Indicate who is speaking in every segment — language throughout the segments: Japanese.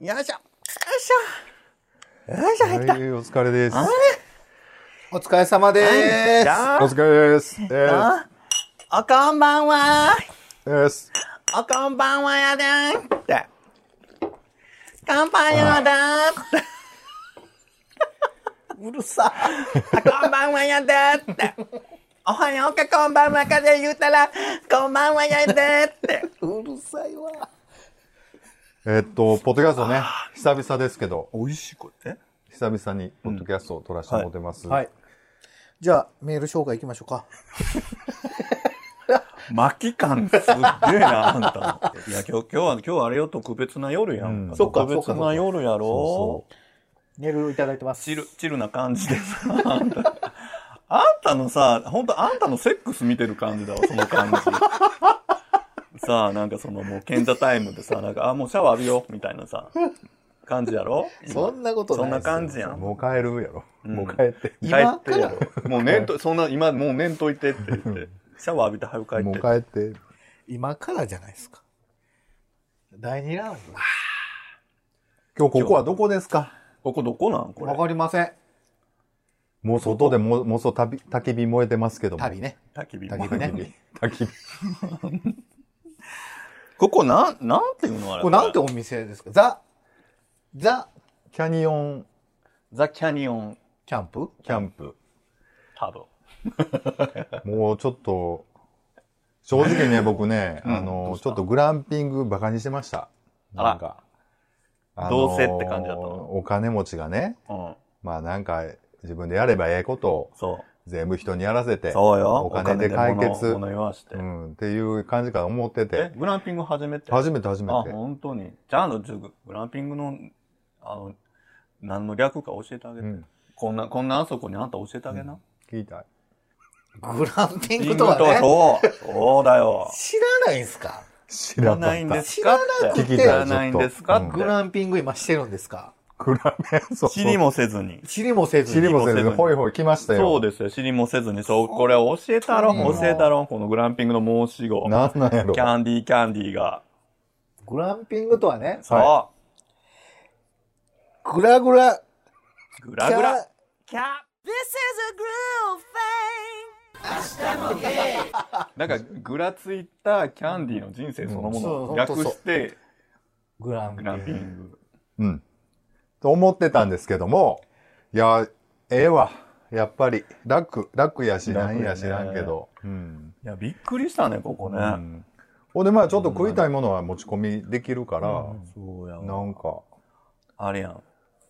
Speaker 1: よいしょ。よいしょ。よいしょ、入った。
Speaker 2: はい、お疲れです。
Speaker 3: お疲れ様でーす。
Speaker 2: お疲れです。えー
Speaker 1: あおこんばんは。
Speaker 2: です。
Speaker 1: おこんばんはやでーって。乾杯やでーって。うるさ。あこんばんはやでーって。おはようかこんばんはかで言うたら、こんばんはやでーって。うるさいわ。
Speaker 2: えーっと、ポッドキャストね、久々ですけど、
Speaker 1: 美味しいこれ。
Speaker 2: 久々にポッドキャストを撮らせてもらってます。
Speaker 3: はい。じゃあ、メール紹介行きましょうか。
Speaker 4: 巻き感すっげえな、あんたの。いや、今日、今日は、今日はあれよ、特別な夜やんか。
Speaker 2: うん
Speaker 3: そっか
Speaker 4: 特別な夜やろ
Speaker 2: そ
Speaker 3: メールいただいてます。
Speaker 4: チル、チルな感じでさ、あんた、あんたのさ、本当あんたのセックス見てる感じだわ、その感じ。さあ、なんかそのもう、賢者タイムでさ、なんか、あ、もうシャワー浴びよう、みたいなさ、感じやろ？
Speaker 3: そんなこと
Speaker 4: そんな
Speaker 3: ないですよ
Speaker 4: 感じや。
Speaker 2: うんもう帰るやろ。
Speaker 4: うん
Speaker 2: もう帰って。
Speaker 4: 帰
Speaker 3: 今
Speaker 4: ってやろ。もう寝んと、そんな、今、もう寝んといてって言って、シャワー浴びて早く帰
Speaker 2: もう
Speaker 4: って。
Speaker 2: 帰って。
Speaker 3: 今からじゃないですか。第2ラウン
Speaker 2: 今日ここはどこ？ですか？
Speaker 4: ここどこなん？こ
Speaker 3: ド。
Speaker 4: れ
Speaker 3: わ。かりません。
Speaker 2: もう外でも、もうそう、たび焚き火燃えてますけども。
Speaker 3: 旅ね。
Speaker 4: 焚き火。
Speaker 3: 焚き火ね
Speaker 2: 焚き火。焚き火。
Speaker 4: ここなん、なんていうのあれ？
Speaker 3: これなんてお店ですか？ザ、ザ、
Speaker 2: キャニオン
Speaker 4: ザ・キャニオン、
Speaker 3: キャンプ？
Speaker 2: キャンプ。
Speaker 4: 多分。
Speaker 2: もうちょっと、正直ね、僕ね、
Speaker 4: うん
Speaker 2: あの
Speaker 4: どう、した？
Speaker 2: ちょっとグランピングバカにしてました。
Speaker 4: あら
Speaker 2: なんか。あの
Speaker 4: どうせって感じだったの？
Speaker 2: お金持ちがね、
Speaker 4: うん。
Speaker 2: まあなんか、自分でやればええことを
Speaker 4: そ
Speaker 2: 全部人にやらせ
Speaker 4: う。
Speaker 2: て、
Speaker 4: そうよ。
Speaker 2: お金で解決、
Speaker 4: 物物言わして。
Speaker 2: うん、っていう感じかと思って
Speaker 4: え
Speaker 2: て、、
Speaker 4: グランピング初めて
Speaker 2: 初めて初め
Speaker 4: あ、
Speaker 2: て。
Speaker 4: 本当に。じゃあの、グランピングの、あの、何の略か教えてあげて。
Speaker 2: うん、
Speaker 4: こんな、こんなあそこにあんた教えてあげな。
Speaker 2: 聞いたい。
Speaker 3: グランピン
Speaker 4: ピ
Speaker 3: グとはね。
Speaker 4: そう。そうだよ。
Speaker 3: 知らないんすか？
Speaker 2: 知
Speaker 4: 知らないんですかって。
Speaker 2: 聞きたい
Speaker 4: 知らないんですか
Speaker 2: ちょっと
Speaker 4: って
Speaker 3: グ。ランピング今してるんですか？
Speaker 2: グランそう
Speaker 4: 知りもせずに。
Speaker 3: 知りもせずに。
Speaker 2: 知りもせず、
Speaker 4: 知りもせず
Speaker 2: ほいほい来ましたよ。
Speaker 4: そうですよ。知りもせずに。そう、これ教えたろ。
Speaker 3: うん
Speaker 4: 教えたろ。このグランピングの申し子。
Speaker 2: なんなんやろ
Speaker 4: キ。ャンディーキャンディーが。
Speaker 3: グランピングとはね、
Speaker 4: そう。
Speaker 2: は
Speaker 3: グラグラ、
Speaker 4: グラグラ。キャ
Speaker 1: This is a groove thing.
Speaker 4: なんか、ぐらついたキャンディーの人生そのもの
Speaker 3: うん
Speaker 4: を略して、
Speaker 3: グラン
Speaker 4: グランピング。
Speaker 2: うん。と思ってたんですけども、いや、ええわ。やっぱり、楽、楽やし、なんや知らんけど。うん。
Speaker 4: いや、びっくりしたね、ここね。
Speaker 2: うん。ほんで、まあちょっと食いたいものは持ち込みできるから、
Speaker 4: そうや
Speaker 2: なんか、
Speaker 4: あれやん。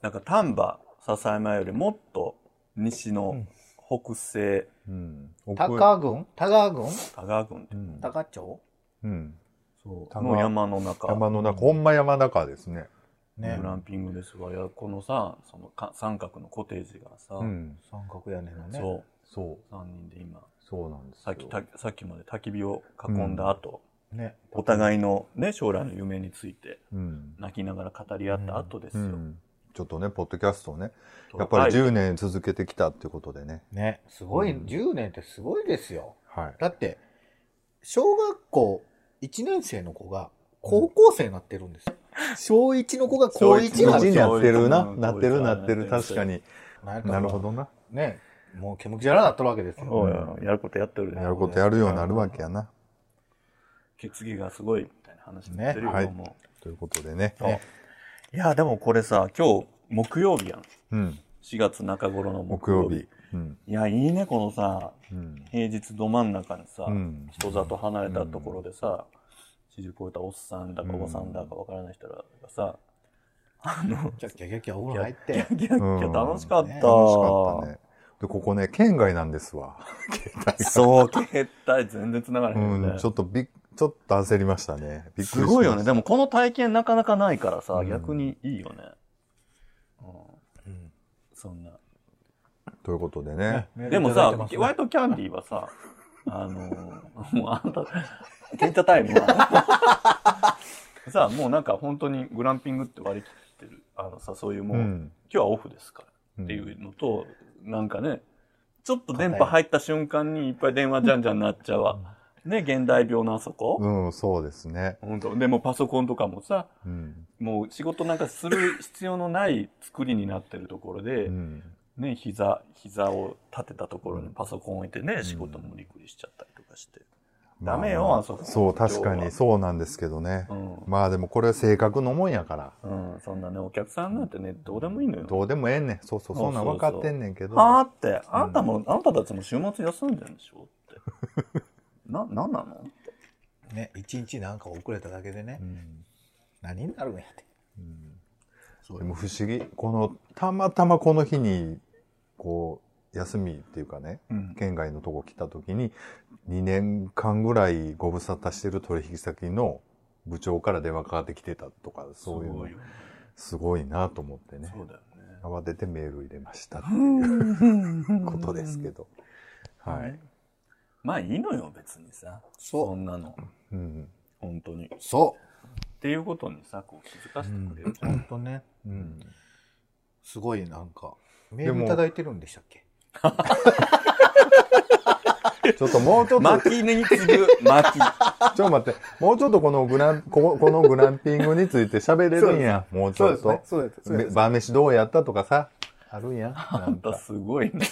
Speaker 4: なんか丹波、笹山よりもっと西の北西、
Speaker 2: うん。奥
Speaker 3: 高郡？多賀郡？
Speaker 4: 多賀郡って、
Speaker 2: うん。
Speaker 3: 高町？
Speaker 2: うん。
Speaker 4: そうの山の中、
Speaker 2: 山の中、ほんま山中ですね。
Speaker 3: ね
Speaker 4: グ。ランピングですわ。いや、このさ、そのか三角のコテージがさ、
Speaker 2: うん。
Speaker 3: 三角屋根のね。
Speaker 4: そう、
Speaker 2: そう。
Speaker 4: 3人で今、
Speaker 2: そうなんですよ。
Speaker 4: さっきた、さっきまで焚き火を囲んだ後、
Speaker 3: ね。
Speaker 4: お互いのね、将来の夢について
Speaker 2: うん。
Speaker 4: 泣きながら語り合った後ですよ。
Speaker 2: うん。ちょっとね、ポッドキャストをね、やっぱり
Speaker 4: はい
Speaker 2: 10年続けてきたっていうことでね。
Speaker 3: ね。すごい、
Speaker 2: うん
Speaker 3: 10年ってすごいですよ。
Speaker 2: はい。
Speaker 3: だって、小学校1年生の子が高校生になってるんですよ。小1の子が高1になってる
Speaker 2: 一になってるな。
Speaker 4: うん
Speaker 2: なってるなってる。確かに。
Speaker 3: な
Speaker 2: るほどな。
Speaker 3: ね。もう、けむきじゃらなっとるわけですよ。
Speaker 4: や、やることやってるで
Speaker 2: やることやるようになるわけやな。
Speaker 4: 決議がすごいみたいな話になってるよ、
Speaker 2: ねはい
Speaker 4: も
Speaker 2: ということでね。
Speaker 4: いや、でもこれさ、今日、木曜日やん。
Speaker 2: うん。
Speaker 4: 4月中頃の
Speaker 2: 木曜
Speaker 4: 日。
Speaker 2: 日。うん。
Speaker 4: いや、いいね、このさ、
Speaker 2: うん。
Speaker 4: 平日ど真ん中にさ、
Speaker 2: うん
Speaker 4: 人里離れたところでさ、40超えたおっさんだかおばさんだかわからない人らがさ、あの、
Speaker 3: キャッキャキャッキャお風呂入って。
Speaker 4: ギャッギャッギャ楽しかった。
Speaker 3: うん
Speaker 2: 楽しかったね。で、ここね、県外なんですわ。
Speaker 4: そう、携帯全然繋がらへんよね。
Speaker 2: うん。ちょっとびっ、ちょっと焦りましたね。びっくり
Speaker 4: すごいよね。でもこの体験なかなかないからさ、
Speaker 2: うん
Speaker 4: 逆にいいよね。うん
Speaker 3: うん
Speaker 4: そんな。
Speaker 2: ということでね。
Speaker 4: でもさ、割とキャンディーはさ、あのー、もうあんた、ケンチャタイムは、さ、もうなんか本当にグランピングって割り切ってる。あのさ、そういうもう、
Speaker 2: うん。
Speaker 4: 今日はオフですからっていうのと、なんかね、ちょっと電波入った瞬間にいっぱい電話じゃんじゃんなっちゃうわ。ね、現代病のあそこ？
Speaker 2: うん、そうですね。
Speaker 4: 本当でもパソコンとかもさ、
Speaker 2: うん。
Speaker 4: もう仕事なんかする必要のない作りになってるところで、
Speaker 2: うん。
Speaker 4: ね、膝、膝を立てたところにパソコン置いてね、仕事無理くりしちゃったりとかして。ダメよ
Speaker 2: ま
Speaker 4: あそこ
Speaker 2: そう、確かにそうなんですけどね。
Speaker 4: うん。
Speaker 2: まあでもこれは性格のもんやから。
Speaker 4: うん、そんなね、お客さんなんてね、どうでもいいのよ。
Speaker 2: どうでもええねん。そうそう、そんなん分かってんねんけど。
Speaker 4: はあって、あんたも、あんたたちも週末休んでるんでしょ？って。な、なんなの？
Speaker 3: ね、一日なんか遅れただけでね
Speaker 2: う、ん
Speaker 3: 何になるんやって。
Speaker 2: でも不思議。この、たまたまこの日に、こう、休みっていうかね、
Speaker 4: うん。
Speaker 2: 県外のとこ来た時に、2年間ぐらいご無沙汰してる取引先の部長から電話かかってきてたとか、そういうの
Speaker 4: すごいよね。
Speaker 2: すごいなと思ってね。
Speaker 4: そうだよね。
Speaker 2: 慌ててメール入れましたっていう ことですけど。はい。
Speaker 4: まあいいのよ、別にさ。
Speaker 3: そう
Speaker 4: そんなの。
Speaker 2: うん。
Speaker 4: 本当に。っ
Speaker 3: そ
Speaker 4: ていうことにさ、こう気づかせてくれる
Speaker 3: う。本当ね。
Speaker 2: うん。
Speaker 3: すごいなんか、メールいただいてるんでしたっけ？
Speaker 2: ちょっともうちょっと、
Speaker 4: 巻きに次ぐ巻き。
Speaker 2: ちょっと待って、もうちょっとこのグラン、ここのグランピングについて喋れるんや。もうちょっと。
Speaker 3: そうです。そうです。
Speaker 2: 晩飯どうやったとかさ、あるんや。な
Speaker 4: あんた
Speaker 2: んか。
Speaker 4: すごいね。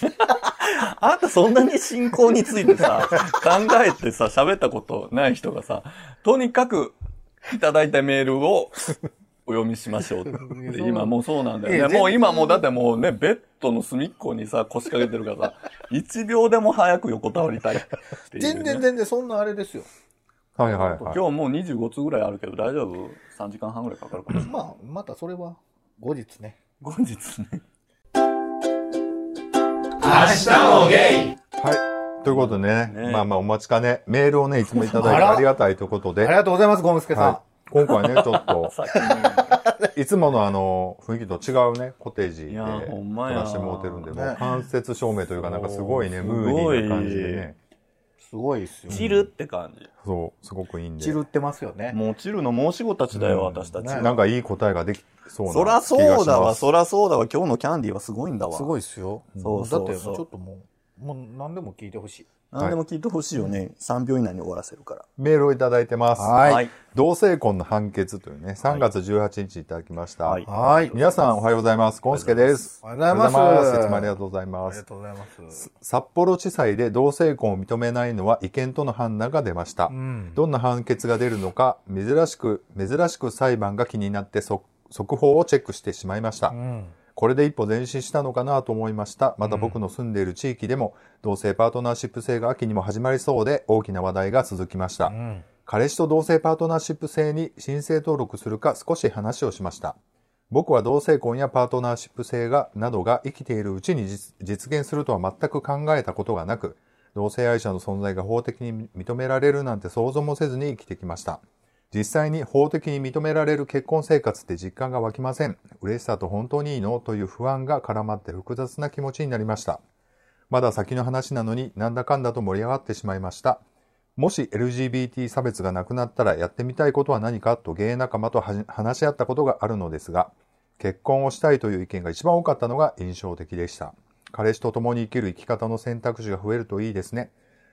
Speaker 4: あんたそんなに信仰についてさ、考えてさ、喋ったことない人がさ、とにかくいただいたメールをお読みしましょう って。今もうそうなんだよね。もう今もうだってもうね、ベッドの隅っこにさ、腰掛けてるからさ、一秒でも早く横たわりたいね、
Speaker 3: 全然全然そんなあれですよ。
Speaker 2: はいはいはい。
Speaker 4: 今日もう25通ぐらいあるけど大丈夫 ?3 時間半ぐらいかかるかもしれない。
Speaker 3: まあ、またそれは後日ね。
Speaker 4: 後日ね。
Speaker 2: はい。ということでね、
Speaker 4: ね
Speaker 2: まあまあお待ちかね、メールをね、いつもいただいて
Speaker 3: あ
Speaker 2: りがたいということで、
Speaker 3: ありがとうございます、ゴムスケさん。
Speaker 2: はい。今回ね、ちょっと、いつものあの、雰囲気と違うね、コテージで
Speaker 4: いやほんま
Speaker 2: 撮
Speaker 4: や
Speaker 2: らせてもらってるんで、も
Speaker 3: ね
Speaker 2: う間接照明というかなんかすごいね、ムーディーな感じでね、
Speaker 3: すごいですよ。
Speaker 4: チルって感じ。
Speaker 2: そう、すごくいいんで。
Speaker 3: チルってますよね。
Speaker 4: もうチルの申し子たちだよ、私たち。
Speaker 3: ね
Speaker 2: なんかいい答えができそうな
Speaker 4: そら
Speaker 2: 気がします。
Speaker 4: そうだわ、そらそうだわ。今日のキャンディーはすごいんだわ。
Speaker 3: すごいですよ。
Speaker 4: そうそうそう
Speaker 3: だってもうちょっともう、もう何でも聞いてほしい。
Speaker 4: 何でも聞いてほしいよね。3秒以内に終わらせるから。
Speaker 2: メールをいただいてます。
Speaker 3: はい
Speaker 4: はい。
Speaker 2: 同性婚の判決というね、3月18日いただきました。
Speaker 4: はい
Speaker 3: はい。
Speaker 2: 皆さんおはようございます。ゴンスケです。
Speaker 3: おはようございます
Speaker 2: おはようございますいつもありがとうございます。
Speaker 3: ありがとうございます。
Speaker 2: 札幌地裁で同性婚を認めないのは違憲との判断が出ました。
Speaker 3: うん。
Speaker 2: どんな判決が出るのか、珍しく、珍しく裁判が気になって速速報をチェックしてしまいました。
Speaker 3: うん。
Speaker 2: これで一歩前進したのかなと思いました。また僕の住んでいる地域でも、同性パートナーシップ制が秋にも始まりそうで、大きな話題が続きました。
Speaker 3: うん。
Speaker 2: 彼氏と同性パートナーシップ制に申請登録するか少し話をしました。僕は同性婚やパートナーシップ制が、などが生きているうちに実実現するとは全く考えたことがなく、同性愛者の存在が法的に認められるなんて想像もせずに生きてきました。実際に法的に認められる結婚生活って実感が湧きません。嬉しさと本当にいいの？という不安が絡まって複雑な気持ちになりました。まだ先の話なのになんだかんだと盛り上がってしまいました。もし LGBT 差別がなくなったらやってみたいことは何か？とゲイ仲間と話し合ったことがあるのですが、結婚をしたいという意見が一番多かったのが印象的でした。彼氏と共に生きる生き方の選択肢が増えるといいですね。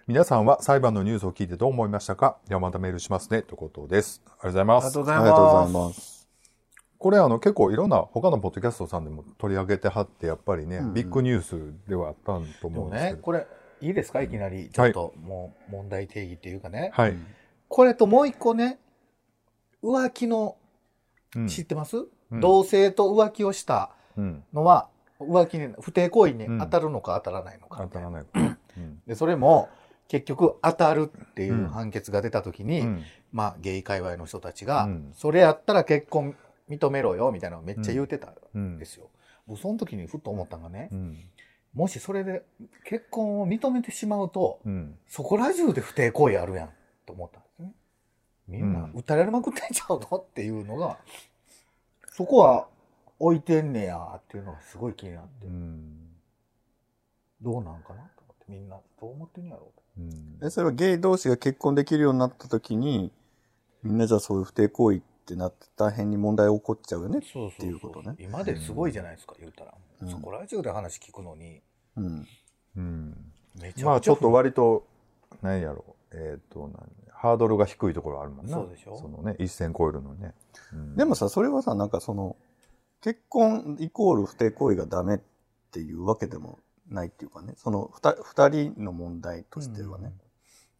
Speaker 2: 皆さんは裁判のニュースを聞いてどう思いましたか？ではまたメールしますね。ということです。ありがとうございます。
Speaker 3: ありがとうござい
Speaker 4: ありがとうござい
Speaker 3: ま
Speaker 4: ます。
Speaker 2: これあの結構いろんな他のポッドキャストさんでも取り上げてはって、やっぱりね、
Speaker 4: うんうん
Speaker 2: ビッグニュースではあったんと思うんですけど。、
Speaker 3: ねこれ、いいですか？いきなり。ちょっと、もう、問題定義っていうかね。
Speaker 2: はい。
Speaker 3: これともう一個ね、浮気の、
Speaker 2: うん
Speaker 3: 知ってます、
Speaker 2: うん
Speaker 3: 同性と浮気をした
Speaker 2: うん。
Speaker 3: のは、浮気に、不貞行為に当たるのか当たらないのか
Speaker 2: 当たらない。うん。
Speaker 3: で、それも、結局当たるってい
Speaker 2: う
Speaker 3: 判決が出た時に、
Speaker 2: うん
Speaker 3: まあ、ゲイ界隈の人たちが、
Speaker 2: うん
Speaker 3: それやったら結婚認めろよ、みたいなのをめっちゃ言うてた
Speaker 2: うんん
Speaker 3: ですよ。僕、その時にふっと思ったのがね、
Speaker 2: うん。
Speaker 3: もしそれで結婚を認めてしまうと、
Speaker 2: うん。
Speaker 3: そこら中で不貞行為あるやん、と思ったんですね。みんな
Speaker 2: うん
Speaker 3: 撃たれまくってんちゃうのっていうのが、そこは置いてんねや、っていうのがすごい気になって、
Speaker 2: うん。
Speaker 3: どうなんかなと思って、みんなどう思ってんやろう
Speaker 2: うん
Speaker 4: え、それはゲイ同士が結婚できるようになった時に、みんなじゃあそういう不貞行為ってなって大変に問題起こっちゃうよね。っていうことね
Speaker 3: 今ですごいじゃないですか、言うたら。
Speaker 4: うん
Speaker 3: そこら中で話聞くのに、
Speaker 4: うん。
Speaker 2: うん。
Speaker 3: めちゃくちゃ。
Speaker 2: まあちょっと割と、何やろう。えっ、と、何ハードルが低いところあるもんな。
Speaker 3: そうでしょ
Speaker 2: そのね、一線超えるのにね。うん
Speaker 4: でもさ、それはさ、なんかその、結婚イコール不貞行為がダメっていうわけでもないっていうかね、その二二人の問題としてはね。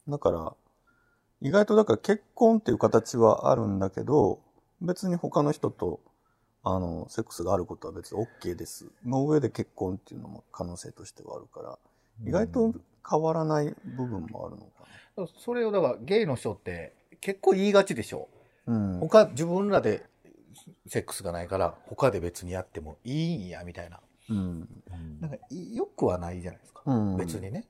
Speaker 4: だから、意外とだから結婚っていう形はあるんだけど、別に他の人と、あの、セックスがあることは別に OK です。の上で結婚っていうのも可能性としてはあるから、意外と変わらない部分もあるのか
Speaker 3: それをだからゲイの人って結構言いがちでしょ。
Speaker 4: な。うん。
Speaker 3: 他、自分らでセックスがないから他で別にやってもいいんやみたいな。
Speaker 4: うん。
Speaker 3: なんかよくはないじゃないですか。
Speaker 4: うん
Speaker 3: 別にね。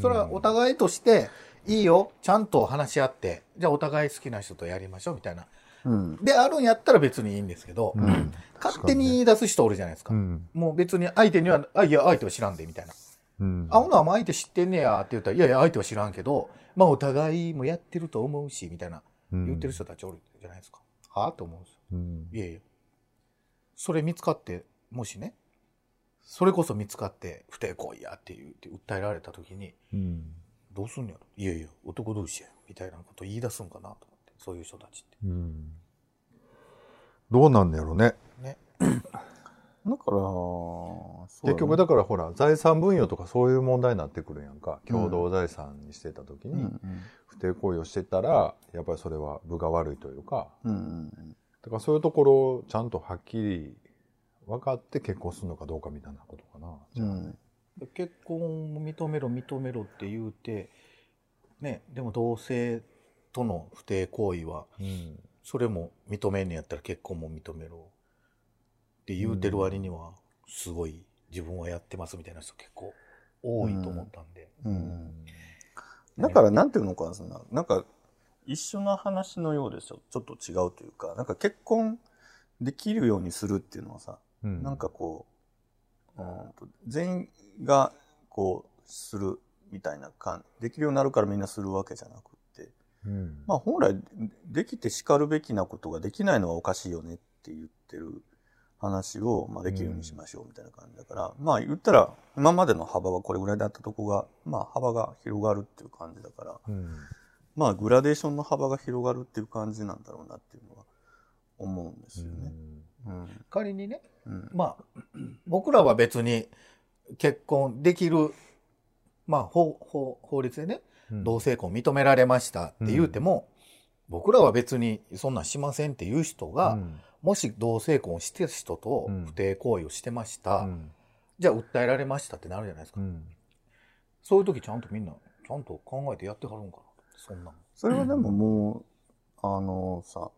Speaker 3: それはお互いとして、いいよ、ちゃんと話し合って、じゃあお互い好きな人とやりましょうみたいな。
Speaker 4: うん。
Speaker 3: で、あるんやったら別にいいんですけど、
Speaker 2: うん
Speaker 3: 勝手に言い出す人おるじゃないですか。
Speaker 2: うん。
Speaker 3: もう別に相手には、あ、いや、相手は知らんで、みたいな。
Speaker 2: うん。
Speaker 3: あ、ほな、もう相手知ってんねや、って言ったら、いやいや、相手は知らんけど、まあお互いもやってると思うし、みたいな、
Speaker 2: うん
Speaker 3: 言ってる人たちおるじゃないですか。は？あと思うんですよ。
Speaker 2: うん
Speaker 3: いやいや。それ見つかって、もしね、それこそ見つかって不貞行為やって言って訴えられた時に、
Speaker 2: うん。
Speaker 3: どうすんのやろ？いやいや、男同士や、みたいなこと言い出すんかなと思って、そういう人たちって。
Speaker 2: うん。どうなんだろうね。
Speaker 3: ね。
Speaker 4: だから、
Speaker 2: 結局だからほら、財産分与とかそういう問題になってくるやんか。共同財産にしてた時に、
Speaker 4: うん
Speaker 2: 不貞行為をしてたら、やっぱりそれは部が悪いというか、
Speaker 4: うんうん
Speaker 2: だからそういうところをちゃんとはっきり分かって結婚するのかどうかみたいなことかな。じゃあね
Speaker 3: 結婚を認めろ、認めろって言うて、ね、でも同性との不貞行為は、
Speaker 2: うん。
Speaker 3: それも認めんねやったら結婚も認めろって言うてる割には、すごい自分はやってますみたいな人結構多いと思ったんで。
Speaker 4: うんうんだから、なんていうのかな、なんか、一緒な話のようでしょ。ちょっと違うというか、なんか結婚できるようにするっていうのはさ、
Speaker 2: うん
Speaker 4: なんかこう、うんと全員がこう、するみたいな感できるようになるからみんなするわけじゃなくって、
Speaker 2: うん。
Speaker 4: まあ本来できて叱るべきなことができないのはおかしいよねって言ってる話を、まあ、できるようにしましょうみたいな感じだから、まあ言ったら今までの幅はこれぐらいだったとこが、まあ幅が広がるっていう感じだから、
Speaker 2: うん。
Speaker 4: まあグラデーションの幅が広がるっていう感じなんだろうなっていうのは思うんですよね。うん。
Speaker 3: 仮にね、
Speaker 4: うん。
Speaker 3: まあ、僕らは別に結婚できる、まあ、法法法律でね、
Speaker 2: うん
Speaker 3: 同性婚認められましたって言うても、僕らは別にそんなんしませんっていう人が、
Speaker 2: うん
Speaker 3: もし同性婚をしてる人と
Speaker 2: うん
Speaker 3: 不貞行為をしてました、
Speaker 2: うん
Speaker 3: じゃあ訴えられましたってなるじゃないですか。
Speaker 2: うん
Speaker 3: そういう時ちゃんとみんな、ちゃんと考えてやってはるんかな。そんなん。
Speaker 4: それはでももう、あのさ、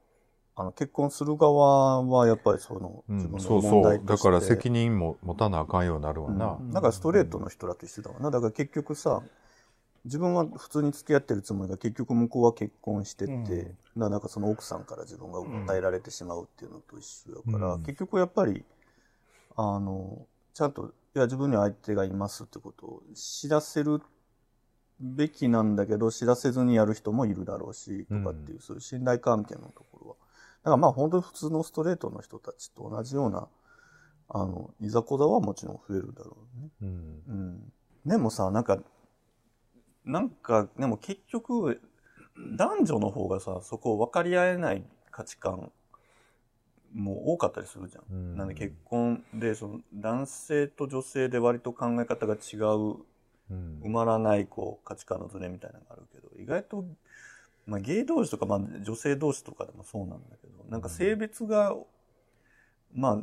Speaker 4: あの結婚する側はやっぱりその
Speaker 2: うん
Speaker 4: 自分の
Speaker 2: そうそう。
Speaker 4: 問題として、
Speaker 2: だから責任も持たなあかんようになるわな。
Speaker 4: うんだからストレートの人らと一緒だわな。だから結局さ、自分は普通に付き合ってるつもりが結局向こうは結婚してて、
Speaker 3: うん
Speaker 4: なんかその奥さんから自分が訴えられてしまうっていうのと一緒だから、
Speaker 2: うん
Speaker 4: 結局やっぱり、あの、ちゃんと、いや自分には相手がいますってことを知らせるべきなんだけど、知らせずにやる人もいるだろうし、とかっていう、そういう信頼関係のところは。だからまあ本当に普通のストレートの人たちと同じような、あの、いざこざはもちろん増えるだろうね。
Speaker 2: うん
Speaker 4: うん。でもさ、なんか、なんか、でも結局、男女の方がさ、そこを分かり合えない価値観も多かったりするじゃん。
Speaker 2: うん
Speaker 4: なんで結婚で、その男性と女性で割と考え方が違う、
Speaker 2: うん
Speaker 4: 埋まらないこう価値観のズレみたいなのがあるけど、意外と、まあゲイ同士とか、まあ女性同士とかでもそうなんだけど、なんか性別が、まあ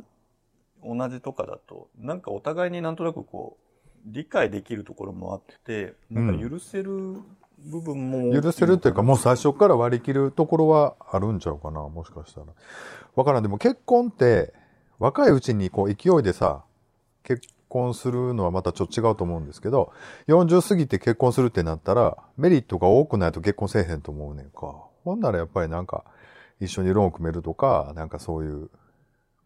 Speaker 4: 同じとかだと、なんかお互いになんとなくこう、理解できるところもあって、なんか許せる部分も、
Speaker 2: 許せるっていうか、もう最初から割り切るところはあるんちゃうかな、もしかしたら。わからん。でも結婚って、若いうちにこう勢いでさ、結婚するのはまたちょっと違うと思うんですけど、40過ぎて結婚するってなったら、メリットが多くないと結婚せえへんと思うねんか。ほんならやっぱりなんか、一緒にローン組めるとか、なんかそういう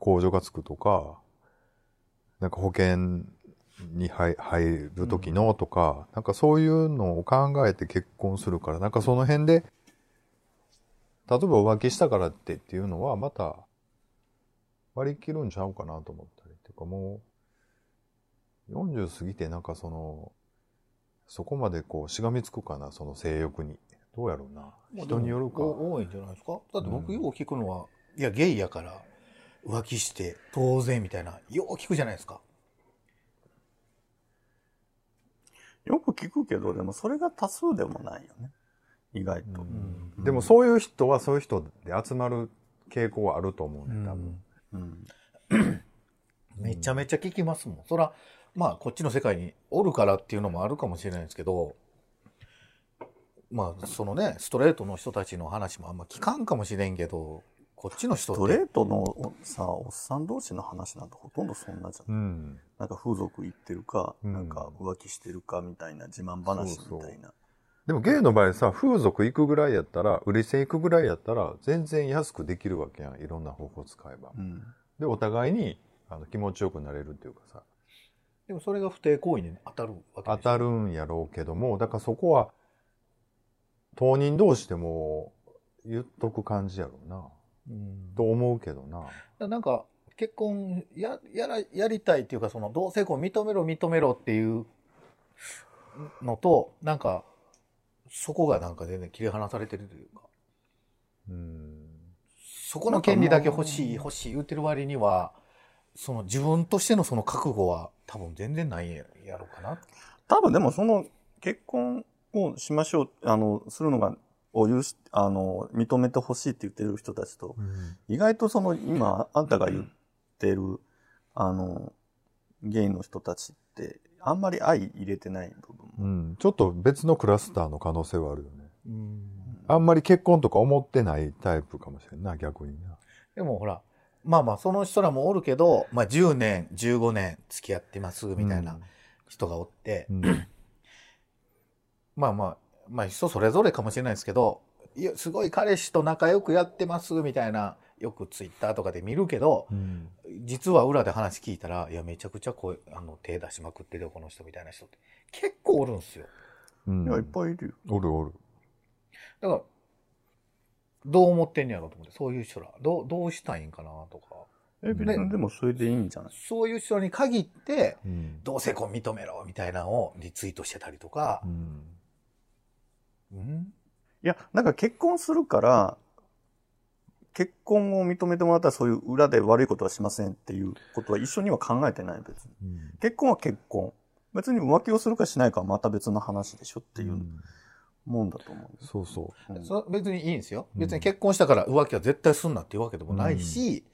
Speaker 2: 控除がつくとか、なんか保険に入る時のとか、なんかそういうのを考えて結婚するから、なんかその辺で、例えば浮気したからってっていうのはまた割り切るんちゃうかなと思ったり。ていうかもう、40過ぎてなんかその、そこまでこうしがみつくかなその性欲に。どうやろうな。人によるか。
Speaker 3: お多いんじゃないですか？だって僕
Speaker 2: うん
Speaker 3: よう聞くのは、いやゲイやから浮気して当然みたいなよう聞くじゃないですか。
Speaker 4: よく聞くけど、でもそれが多数でもないよね。意外と。
Speaker 2: でもそういう人はそういう人で集まる傾向はあると思うね多分、
Speaker 4: うん。
Speaker 3: めちゃめちゃ聞きますもん。そら、まあ、こっちの世界におるからっていうのもあるかもしれないですけど、まあ、そのね、ストレートの人たちの話もあんま聞かんかもしれんけど、こっちの人
Speaker 4: ストレー、トのおさ、おっさん同士の話なんてほとんどそんなじゃん。
Speaker 2: うん
Speaker 4: なんか風俗行ってるか、
Speaker 2: うん
Speaker 4: なんか浮気してるかみたいな自慢話みたいな。
Speaker 2: でもゲイの場合さ風俗行くぐらいやったら売り線行くぐらいやったら全然安くできるわけやんいろんな方法使えば、
Speaker 4: うん。
Speaker 2: でお互いにあの気持ちよくなれるっていうかさ
Speaker 3: でもそれが不貞行為に当たるわけ
Speaker 2: 当たるんやろうけどもだからそこは当人同士でも言っとく感じやろうな。
Speaker 3: うん。
Speaker 2: と思うけどな。
Speaker 3: なんか、結婚や、やら、やりたいっていうか、その、同性婚認めろ、認めろっていうのと、なんか、そこがなんか全然切り離されてるというか、
Speaker 2: うん。
Speaker 3: そこの権利だけ欲しい、欲しい言ってる割には、その自分としてのその覚悟は多分全然ないやろうかな。
Speaker 4: 多分でもその結婚をしましょう、あの、するのが、を許し、あの、認めてほしいって言ってる人たちと、意外とその今、あんたが言ってる、あの、ゲイの人たちって、あんまり愛入れてない部分も。
Speaker 2: うん、ちょっと別のクラスターの可能性はあるよね。
Speaker 3: うん。
Speaker 2: あんまり結婚とか思ってないタイプかもしれんな逆にな。
Speaker 3: でもほら、まあまあその人らもおるけど、まあ10年、15年付き合ってますみたいな人がおって、
Speaker 2: うん
Speaker 3: まあまあ、まあ人それぞれかもしれないですけど、いや、すごい彼氏と仲良くやってますみたいな、よくツイッターとかで見るけど、
Speaker 2: うん
Speaker 3: 実は裏で話聞いたら、いや、めちゃくちゃこう、あの、手出しまくってるよ、この人みたいな人って。結構おるんですよ。
Speaker 2: うん
Speaker 4: いや、いっぱいいるよ。
Speaker 2: おるおる
Speaker 3: だから、どう思ってんやろうと思って、そういう人ら、どう、どうしたいんかなとか。
Speaker 4: え、別にでもそれでいいんじゃない？
Speaker 3: そういう人に限って、
Speaker 2: うん。
Speaker 3: 同性婚認めろみたいなのをリツイートしてたりとか。
Speaker 2: う、ん。
Speaker 3: うん？
Speaker 4: いや、なんか結婚するから、結婚を認めてもらったらそういう裏で悪いことはしませんっていうことは一緒には考えてない別に。
Speaker 2: うん。
Speaker 4: 結婚は結婚。別に浮気をするかしないかはまた別の話でしょっていうもんだと思うよ。
Speaker 2: そうそ
Speaker 4: うん
Speaker 3: そ別にいいんですよ。
Speaker 2: うん
Speaker 3: 別に結婚したから浮気は絶対すんなっていうわけでもないし、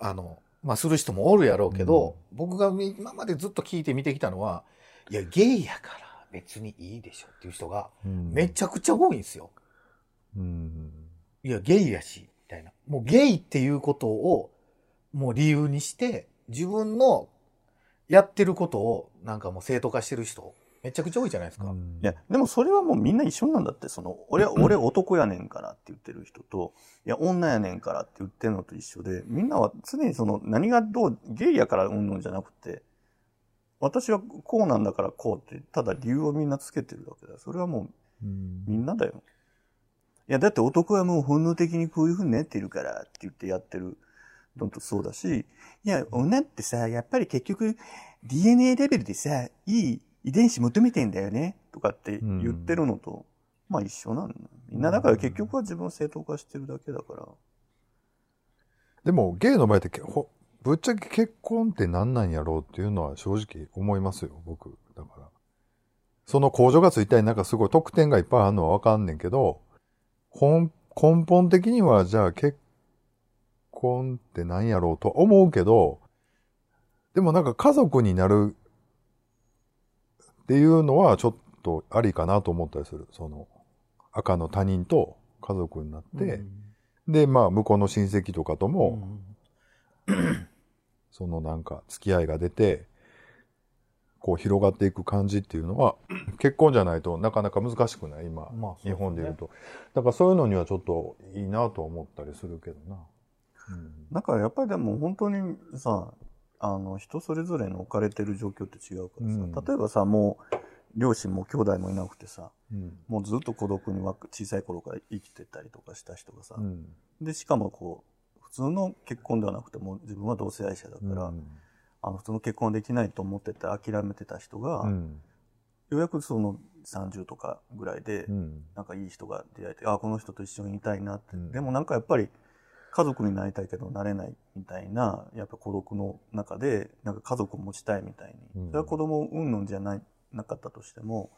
Speaker 3: あの、まあ、する人もおるやろうけど、僕が今までずっと聞いて見てきたのは、いや、ゲイやから別にいいでしょっていう人が
Speaker 2: う、うん
Speaker 3: めちゃくちゃ多いんですよ。
Speaker 2: うん
Speaker 3: いや、ゲイやし、みたいな。もうゲイっていうことを、もう理由にして、自分のやってることを、なんかもう正当化してる人、めちゃくちゃ多いじゃないですか。
Speaker 2: うん
Speaker 4: いや、でもそれはもうみんな一緒なんだって、その、俺は、俺男やねんからって言ってる人と、いや、女やねんからって言ってるのと一緒で、みんなは常にその、何がどう、ゲイやからうんぬんじゃなくて、私はこうなんだからこうって、ただ理由をみんなつけてるだけだ。それはもう
Speaker 2: うん
Speaker 4: みんなだよ。いや、だって男はもう本能的にこういう風になってるからって言ってやってるのとそうだし、いや、女ってさ、やっぱり結局 DNA レベルでさ、いい遺伝子求めてんだよねとかって言ってるのと、まあ一緒なんだ。みんなだから結局は自分を正当化してるだけだから。
Speaker 2: でもゲイの場合ってけほぶっちゃけ結婚って何なんやろうっていうのは正直思いますよ僕だからその控除がついたりなんかすごい特典がいっぱいあるのはわかんねんけど根根本的にはじゃあ結婚って何やろうと思うけどでもなんか家族になるっていうのはちょっとありかなと思ったりする。その赤の他人と家族になって、でまあ向こうの親戚とかとも、そのなんか付き合いが出て、こう広がっていく感じっていうのは、結婚じゃないとなかなか難しくない今、
Speaker 3: まあね。
Speaker 2: 日本で言うと。だからそういうのにはちょっといいなと思ったりするけどな。
Speaker 4: だからやっぱりでも本当にさ、あの、人それぞれの置かれてる状況って違うからさ、
Speaker 2: うん
Speaker 4: 例えばさ、もう、両親も兄弟もいなくてさ、
Speaker 2: うん。
Speaker 4: もうずっと孤独にわ小さい頃から生きてたりとかした人がさ、
Speaker 2: うん。
Speaker 4: で、しかもこう、普通の結婚ではなくてもう自分は同性愛者だから、
Speaker 2: うん
Speaker 4: あの、普通の結婚できないと思ってて諦めてた人が、
Speaker 2: うん。
Speaker 4: ようやくその30とかぐらいで、
Speaker 2: うん。
Speaker 4: なんかいい人が出会えて、あ、この人と一緒にいたいなって。
Speaker 2: うん
Speaker 4: でもなんかやっぱり、家族になりたいけどなれないみたいな、やっぱ孤独の中で、なんか家族を持ちたいみたいに。
Speaker 2: うん
Speaker 4: それは子供うんぬんじゃない、なかったとしても、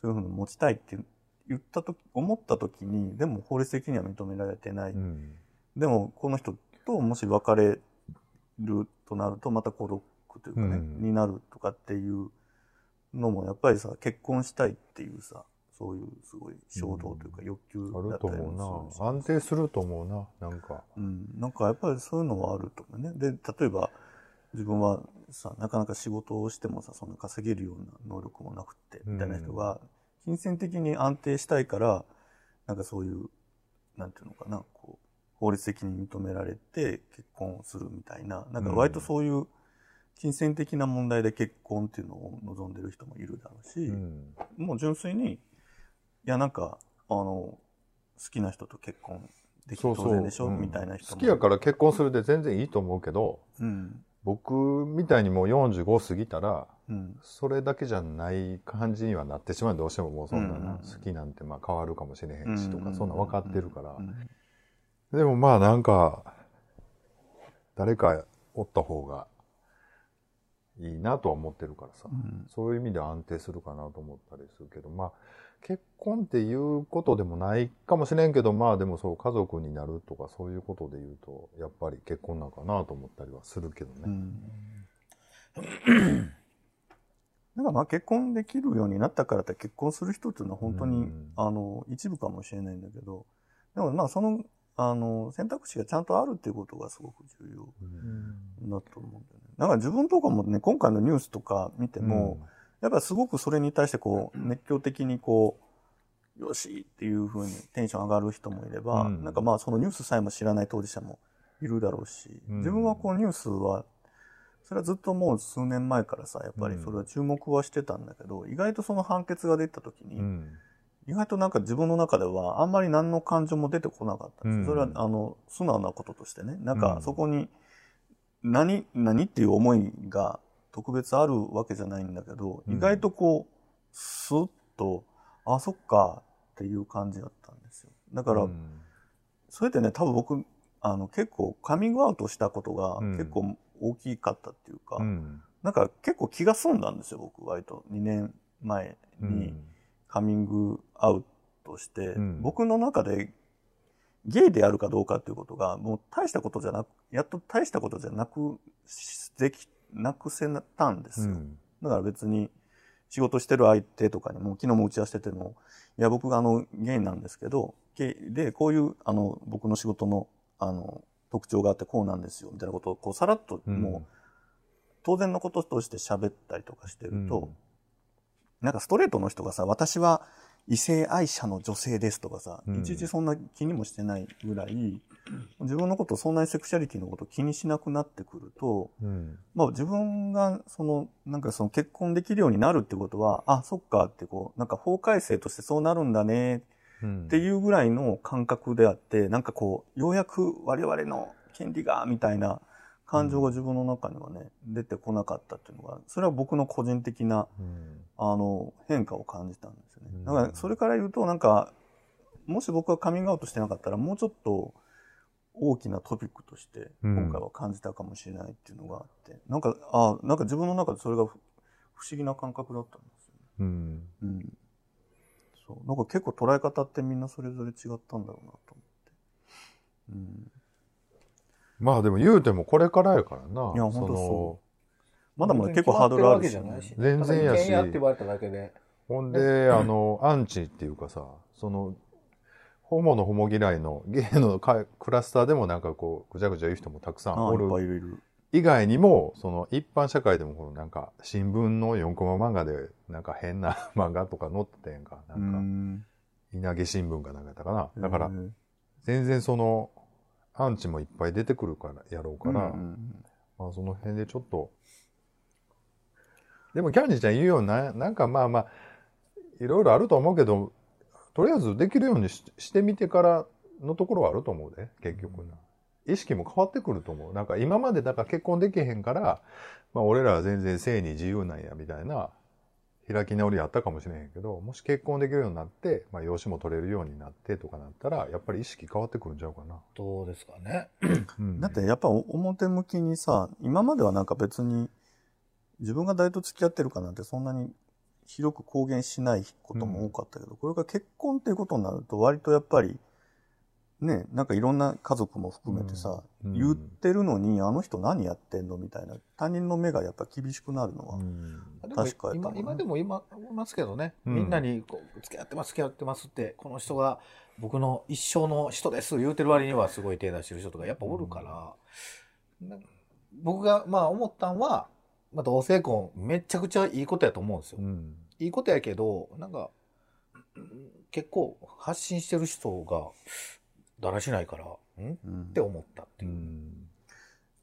Speaker 4: そういうふうに持ちたいって言ったとき、思ったときに、でも法律的には認められてない。
Speaker 2: うん。
Speaker 4: でも、この人ともし別れるとなると、また孤独というかね、
Speaker 2: うん
Speaker 4: になるとかっていうのも、やっぱりさ、結婚したいっていうさ、そういうすごい衝動というか欲求
Speaker 2: あ
Speaker 4: だったりもするし
Speaker 2: うな。安定すると思うな。なんか。
Speaker 4: うん、なんかやっぱりそういうのはあると思うね。で、例えば、自分はさ、なかなか仕事をしてもさ、そんな稼げるような能力もなくって、みたいな人が、金銭的に安定したいから、なんかそういう、なんていうのかな、こう、法律的に認められて結婚するみたいな、なんか割とそういう、金銭的な問題で結婚っていうのを望んでる人もいるだろうし、
Speaker 2: うん。
Speaker 4: もう純粋に、いや、なんか、あの、好きな人と結婚できて当然でしょ？
Speaker 2: うん。
Speaker 4: みたいな人も。
Speaker 2: 好きやから結婚するで全然いいと思うけど、
Speaker 4: うん。
Speaker 2: 僕みたいにもう45過ぎたら、
Speaker 4: うん。
Speaker 2: それだけじゃない感じにはなってしまうどうしてももうそんなな、
Speaker 4: うん。
Speaker 2: 好きなんてまあ変わるかもしれへんしとか、
Speaker 4: うん。
Speaker 2: そんなん分かってるから。
Speaker 4: う。ん。
Speaker 2: でもまあなんか、誰かおった方がいいなとは思ってるからさ、
Speaker 4: うん。
Speaker 2: そういう意味では安定するかなと思ったりするけど、まあ結婚っていうことでもないかもしれんけど、まあでもそう家族になるとかそういうことで言うと、やっぱり結婚なんかなと思ったりはするけどね。
Speaker 4: うん。なんかまあ結婚できるようになったからって結婚する人っていうのは本当に、
Speaker 2: うん
Speaker 4: あの、一部かもしれないんだけど、でもまあその、あの、選択肢がちゃんとあるっていうことがすごく重要だと思うんだよね。だから自分とかもね、今回のニュースとか見ても、やっぱすごくそれに対してこう、熱狂的にこう、よしっていう風にテンション上がる人もいれば、
Speaker 2: うん。
Speaker 4: なんかまあそのニュースさえも知らない当事者もいるだろうし、
Speaker 2: うん。
Speaker 4: 自分はこうニュースは、それはずっともう数年前からさ、やっぱりそれは注目はしてたんだけど、意外とその判決が出た時に、
Speaker 2: うん。
Speaker 4: 意外となんか自分の中ではあんまり何の感情も出てこなかったんです。
Speaker 2: うん。
Speaker 4: それはあの素直なこととしてね。なんか
Speaker 2: うん。
Speaker 4: そこに何、何っていう思いが特別あるわけじゃないんだけど、
Speaker 2: うん
Speaker 4: 意外とこう、スッと、あ、そっかっていう感じだったんですよ。だから、
Speaker 2: うん
Speaker 4: それってね、多分僕、あの結構カミングアウトしたことが
Speaker 2: うん
Speaker 4: 結構大きかったっていうか、
Speaker 2: うん
Speaker 4: なんか結構気が済んだんですよ、僕、割と。2年前
Speaker 2: う
Speaker 4: に。
Speaker 2: ん
Speaker 4: カミングアウトして、
Speaker 2: うん
Speaker 4: 僕の中でゲイであるかどうかっていうことがもう大したことじゃなくやっと大したことじゃなくできなくせたんですよ、
Speaker 2: うん。
Speaker 4: だから別に仕事してる相手とかにも昨日も打ち合わせててもいや僕があのゲイなんですけどでこういうあの僕の仕事のあの特徴があってこうなんですよみたいなことをこうさらっともう当然のこととして喋ったりとかしてると、なんかストレートの人がさ、私は異性愛者の女性ですとかさ、
Speaker 2: うん。
Speaker 4: いちいちそんな気にもしてないぐらい、自分のことそんなにセクシャリティのこと気にしなくなってくると、
Speaker 2: うん。
Speaker 4: まあ自分がその、なんかその結婚できるようになるってことは、あ、そっかってこう、なんか法改正としてそうなるんだね
Speaker 2: うん。
Speaker 4: っていうぐらいの感覚であって、なんかこう、ようやく我々の権利が、みたいな感情が自分の中にはね、出てこなかったっていうのが、それは僕の個人的な、
Speaker 2: うん。
Speaker 4: あの、変化を感じたんですよね。
Speaker 2: うん。
Speaker 4: だから、それから言うと、なんか、もし僕がカミングアウトしてなかったら、もうちょっと大きなトピックとして、
Speaker 2: うん
Speaker 4: 今回は感じたかもしれないっていうのがあって、なんか、あなんか自分の中でそれが不不思議な感覚だったんですよね。
Speaker 2: うん
Speaker 4: うん。そう。なんか結構捉え方ってみんなそれぞれ違ったんだろうなと思って。うん。
Speaker 2: まあでも言うてもこれからやからな。
Speaker 4: いやほんと
Speaker 2: の
Speaker 4: そまだまだ結構ハードルあるし、
Speaker 3: 決まってわけじゃないし
Speaker 2: 全然やし
Speaker 3: ただ意見やって言われただけで。
Speaker 2: ほんで、あの、アンチっていうかさ、その、ホモのホモ嫌いのゲイのかクラスターでもなんかこう、ぐちゃぐちゃ言う人もたくさんおる。以外にも、その一般社会でもこのなんか新聞の4コマ漫画でなんか変な 漫画とか載ってたやんか。な
Speaker 4: うんん。
Speaker 2: か、稲毛新聞かなんかやったかな。だから全然その、アンチもいっぱい出てくるから、やろうから、
Speaker 4: うんうん
Speaker 2: まあその辺でちょっと、でもキャンディーちゃん言うような、なんかまあまあ、いろいろあると思うけど、とりあえずできるようにししてみてからのところはあると思うで、結局な。意識も変わってくると思う。なんか今までだから結婚できへんから、まあ俺らは全然性に自由なんやみたいな開き直りあったかもしれへんけど、もし結婚できるようになって、まあ養子も取れるようになってとかなったら、やっぱり意識変わってくるんちゃうかな。
Speaker 3: どうですかね？
Speaker 2: うん
Speaker 4: だってやっぱ表向きにさ、今まではなんか別に自分が誰と付き合ってるかなんてそんなに広く公言しないことも多かったけど、これが結婚っていうことになると割とやっぱり、ね、なんかいろんな家族も含めてさ、
Speaker 2: うん。
Speaker 4: 言ってるのにあの人何やってんのみたいな他人の目がやっぱ厳しくなるのは、確かやったな
Speaker 3: 今今でも今思いますけどね、
Speaker 2: うん。
Speaker 3: みんなにこう付き合ってます付き合ってますってこの人が僕の一生の人です言うてる割にはすごい手出してる人とかやっぱおるから、な僕がまあ思ったんは、まあ、同性婚めちゃくちゃいいことやと思うんですよ。
Speaker 2: うん。
Speaker 3: いいことやけどなんかうん結構発信してる人がだらしないからん？っ
Speaker 4: うん。
Speaker 3: て思ったって
Speaker 2: う
Speaker 3: いう。
Speaker 2: ん。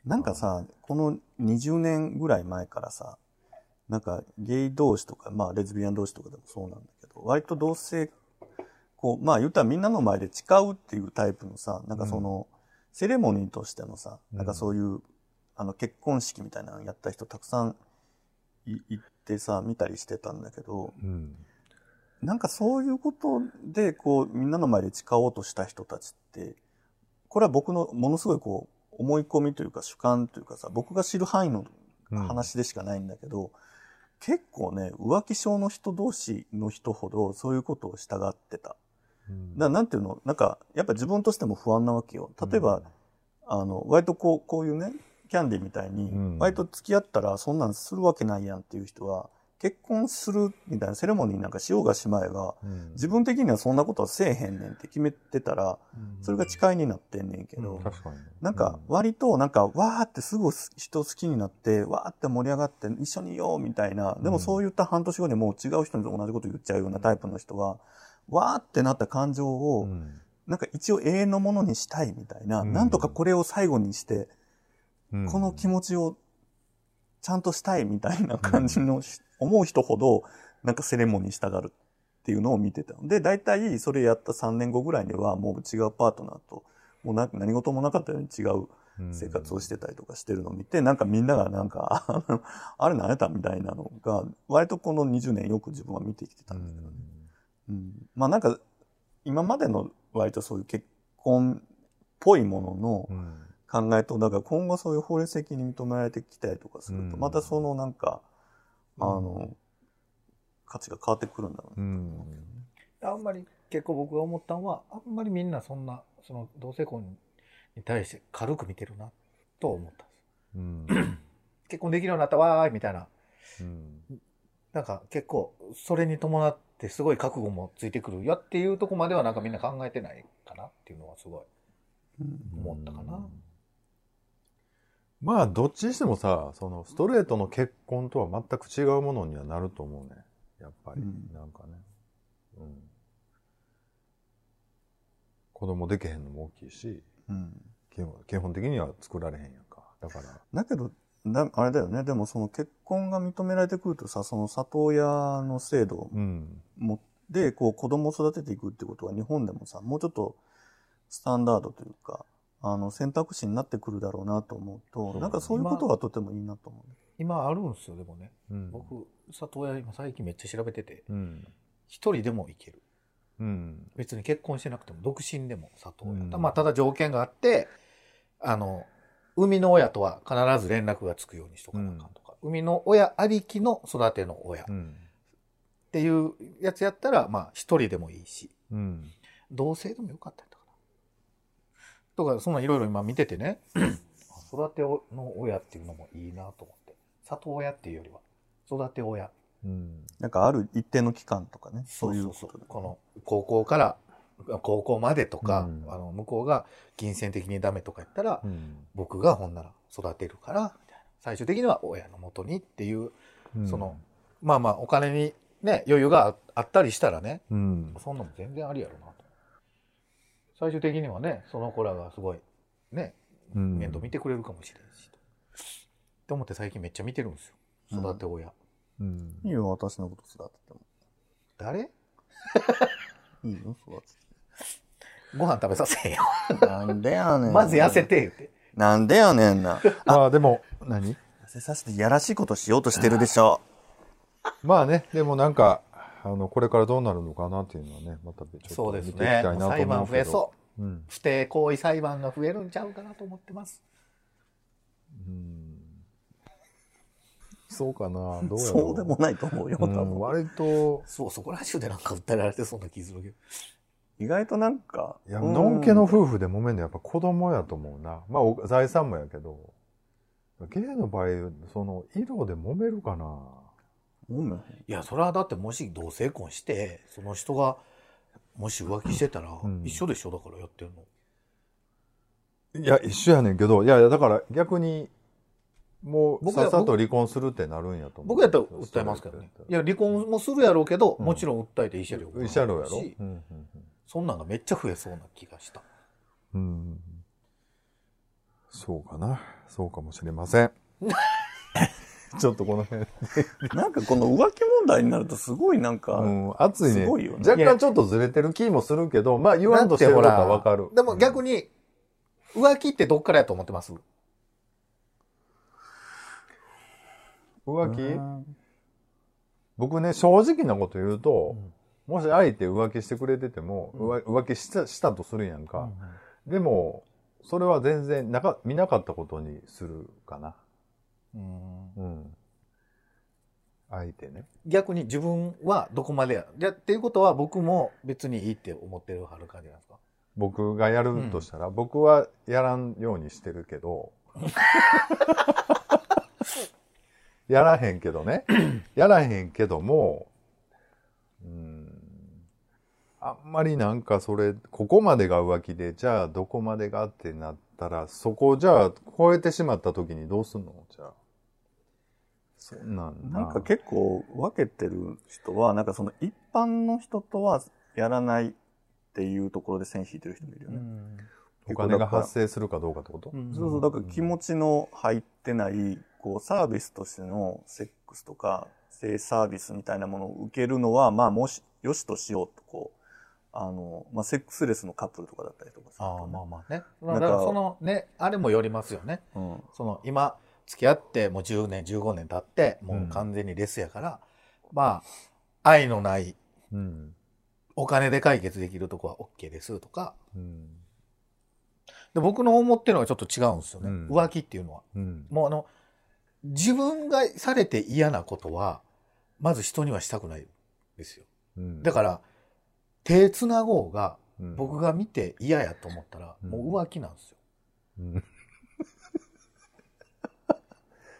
Speaker 4: なんかさ、この20年ぐらい前からさ、なんかゲイ同士とか、まあレズビアン同士とかでもそうなんだけど、割と同性、こう、まあ言ったらみんなの前で誓うっていうタイプのさ、なんかその、セレモニーとしてのさ、なんかそういう、あの結婚式みたいなのやった人たくさんい行ってさ、見たりしてたんだけど、
Speaker 2: うん
Speaker 4: なんかそういうことで、こう、みんなの前で誓おうとした人たちって、これは僕のものすごいこう、思い込みというか主観というかさ、僕が知る範囲の話でしかないんだけど、結構ね、浮気症の人同士の人ほどそういうことを従ってた。
Speaker 2: うん
Speaker 4: だなんていうの、なんか、やっぱ自分としても不安なわけよ。例えば、あの、割とこう、こういうね、キャンディーみたいに
Speaker 2: うん、
Speaker 4: 割と付き合ったらそんなんするわけないやんっていう人は、結婚するみたいなセレモニーなんかしようがしまえが、
Speaker 2: うん。
Speaker 4: 自分的にはそんなことはせえへんねんって決めてたら、それが誓いになってんねんけど、なんか割となんかわーってすぐ人好きになって、わーって盛り上がって一緒にいようみたいな、でもそう言った半年後にもう違う人に同じこと言っちゃうようなタイプの人は、わーってなった感情を、
Speaker 2: うん。
Speaker 4: なんか一応永遠のものにしたいみたいな、
Speaker 2: うん。
Speaker 4: なんとかこれを最後にして、
Speaker 2: うん
Speaker 4: この気持ちをちゃんとしたいみたいな感じのし、思う人ほど、なんかセレモニーしたがるっていうのを見てたの。で、大体それやった3年後ぐらいにはもう違うパートナーと、もうな何事もなかったように違う生活をしてたりとかしてるのを見て、なんかみんながなんか、あれ何やったみたいなのが、割とこの20年よく自分は見てきてたんだけどね。うん。まあなんか、今までの割とそういう結婚っぽいものの
Speaker 2: うん
Speaker 4: 考えと、だから今後そういう法律的に認められてきたりとかすると、
Speaker 2: うん。
Speaker 4: またそのなんか、あの、価値が変わってくるんだろう
Speaker 2: う
Speaker 4: ね。
Speaker 2: ん
Speaker 3: あんまり結構僕が思ったのはあんまりみんなそんなその同性婚に対して軽く見てるなと思ったんです。
Speaker 2: うん。
Speaker 3: 結婚できるようになったわーいみたいな。
Speaker 2: うん。
Speaker 3: なんか結構それに伴ってすごい覚悟もついてくるよっていうとこまではなんかみんな考えてないかなっていうのはすごい思ったかな、
Speaker 2: まあどっちにしてもさそのストレートの結婚とは全く違うものにはなると思うね。やっぱり、
Speaker 4: うん。
Speaker 2: なんかね、うん、子供できへんのも大きいし
Speaker 4: うん。
Speaker 2: 基本的には作られへんやんか。だから。
Speaker 4: だけど、だあれだよね。でもその結婚が認められてくるとさ、その里親の制度
Speaker 2: うん。
Speaker 4: もで、こう子供を育てていくってことは日本でもさ、もうちょっとスタンダードというか、あの選択肢になってくるだろうなと思うと、
Speaker 2: そう
Speaker 4: なんかそういうことはとてもいいなと思う。
Speaker 3: 今あるんですよでもね。
Speaker 2: うん。
Speaker 3: 僕里親今最近めっちゃ調べてて
Speaker 2: うん。
Speaker 3: 一人でもいける。
Speaker 2: うん。
Speaker 3: 別に結婚してなくても独身でも里親、
Speaker 2: うん。
Speaker 3: まあただ条件があってあの生みの親とは必ず連絡がつくようにしとかなあかんとか、生みの親ありきの育ての親。っ
Speaker 2: うん。
Speaker 3: ていうやつやったらまあ一人でもいいし。
Speaker 2: うん。
Speaker 3: 同性でもよかったとかそんなんいろいろ今見ててね。育ての親っていうのもいいなと思って。里親っていうよりは。育て親。
Speaker 2: うん。
Speaker 4: なんかある一定の期間とかね、そういう
Speaker 3: そう。
Speaker 4: ことで
Speaker 3: この高校から高校までとか、
Speaker 2: うん。
Speaker 3: あの向こうが金銭的にダメとか言ったら、
Speaker 2: うん。
Speaker 3: 僕がほんなら育てるから最終的には親のもとにっていう、
Speaker 2: うん。
Speaker 3: そのまあまあお金にね余裕がああったりしたらね。
Speaker 2: うん。
Speaker 3: そんなもん全然ありやろなと最終的にはねその子らがすごいね
Speaker 2: うん
Speaker 3: 面倒見てくれるかもしれんし、と思って最近めっちゃ見てるんですよ育て親、
Speaker 2: うん
Speaker 4: いいよ、私のこと育てても。
Speaker 3: 誰？
Speaker 4: いいよ、育
Speaker 3: ご飯食べさせへんよ
Speaker 4: てて。なんでやねん。
Speaker 3: まず痩せ。て言って
Speaker 4: なんでやねんな。
Speaker 2: ああでも何？
Speaker 4: 痩せさせてやらしいことしようとしてるでしょ。
Speaker 2: まあね、でもなんか、あの、これからどうなるのかなっていうのはね、またちょっと
Speaker 3: そう
Speaker 2: 見ていき
Speaker 3: ですね
Speaker 2: たいなと思うけど。
Speaker 3: 裁判増えそう
Speaker 2: うん。
Speaker 3: 不定行為裁判が増えるんちゃうかなと思ってます
Speaker 2: うん。そうかな、どうやろう。
Speaker 4: そうでもないと思うよ、多
Speaker 2: うん、
Speaker 4: 分。
Speaker 2: 割と、
Speaker 3: そうそこら中でなんか訴えられてそうな気するけど
Speaker 4: 意外となんか、
Speaker 2: いや、
Speaker 4: うん
Speaker 2: のんけの夫婦で揉めんのやっぱ子供やと思うな。まあお、財産もやけど、ゲイの場合、その、色で揉めるかな。
Speaker 4: 揉めへん
Speaker 3: いやそれはだってもし同性婚してその人がもし浮気してたら
Speaker 2: ん
Speaker 3: 一緒でしょ？だからやってるの
Speaker 2: いや、一緒やねんけど、いやいや、だから逆に、もう、さっさと離婚するってなるんやと思う。
Speaker 3: 僕やったら訴えますけどねいや離婚もするやろうけど、
Speaker 2: うん
Speaker 3: もちろん訴えて慰謝料も
Speaker 2: 慰謝料やろ？
Speaker 3: し
Speaker 2: うんうん
Speaker 3: そんなんがめっちゃ増えそうな気がした
Speaker 2: うん。うん。そうかな。そうかもしれません。ちょっとこの辺。
Speaker 4: なんかこの浮気問題になるとすごいなんか、
Speaker 2: うん、熱いね。
Speaker 4: すごいよね
Speaker 2: 若干ちょっとずれてる気もするけど、まあ言わんとしてることはわかる。
Speaker 3: でも逆に浮気ってどっからやと思ってます？
Speaker 2: 浮気？僕ね、正直なこと言うと、もし相手浮気してくれてても、浮浮気したしたとするやんか。でも、それは全然なか見なかったことにするかな。
Speaker 3: うん
Speaker 2: うん。相手ね。
Speaker 3: 逆に自分はどこまでやいやっていうことは僕も別にいいって思ってるはる感じなんですか？
Speaker 2: 僕がやるとしたら、僕はやらんようにしてるけど、やらへんけどね。やらへんけども、うん、あんまりなんかそれ、ここまでが浮気で、じゃあどこまでがってなったら、そこをじゃあ超えてしまった時にどうすんの？じゃあ。そんなん
Speaker 4: なんか結構分けてる人は、なんかその一般の人とはやらないっていうところで線引いてる人もいるよね。
Speaker 2: お金が発生するかどうかってこと、
Speaker 3: うん。
Speaker 4: そうそう、だから気持ちの入ってない、こうサービスとしてのセックスとか性サービスみたいなものを受けるのは、まあもし、よしとしようと、こう、あの、まあセックスレスのカップルとかだったりとかすると
Speaker 3: ああまあまあね。だからそのねあれもよりますよね。
Speaker 4: うん。
Speaker 3: その今付き合ってもう10年15年経ってもう完全にレスやから、まあ愛のない
Speaker 2: うん。
Speaker 3: お金で解決できるとこは OK ですとか。
Speaker 2: うん。
Speaker 3: で僕の思ってるのはちょっと違うんですよね、
Speaker 2: うん。
Speaker 3: 浮気っていうのは。
Speaker 2: うん。
Speaker 3: もうあの自分がされて嫌なことはまず人にはしたくないですよ。
Speaker 2: うん。
Speaker 3: だから手つなごうが
Speaker 2: うん。
Speaker 3: 僕が見て嫌やと思ったら
Speaker 2: うん。
Speaker 3: もう浮気なんですよ。
Speaker 2: うん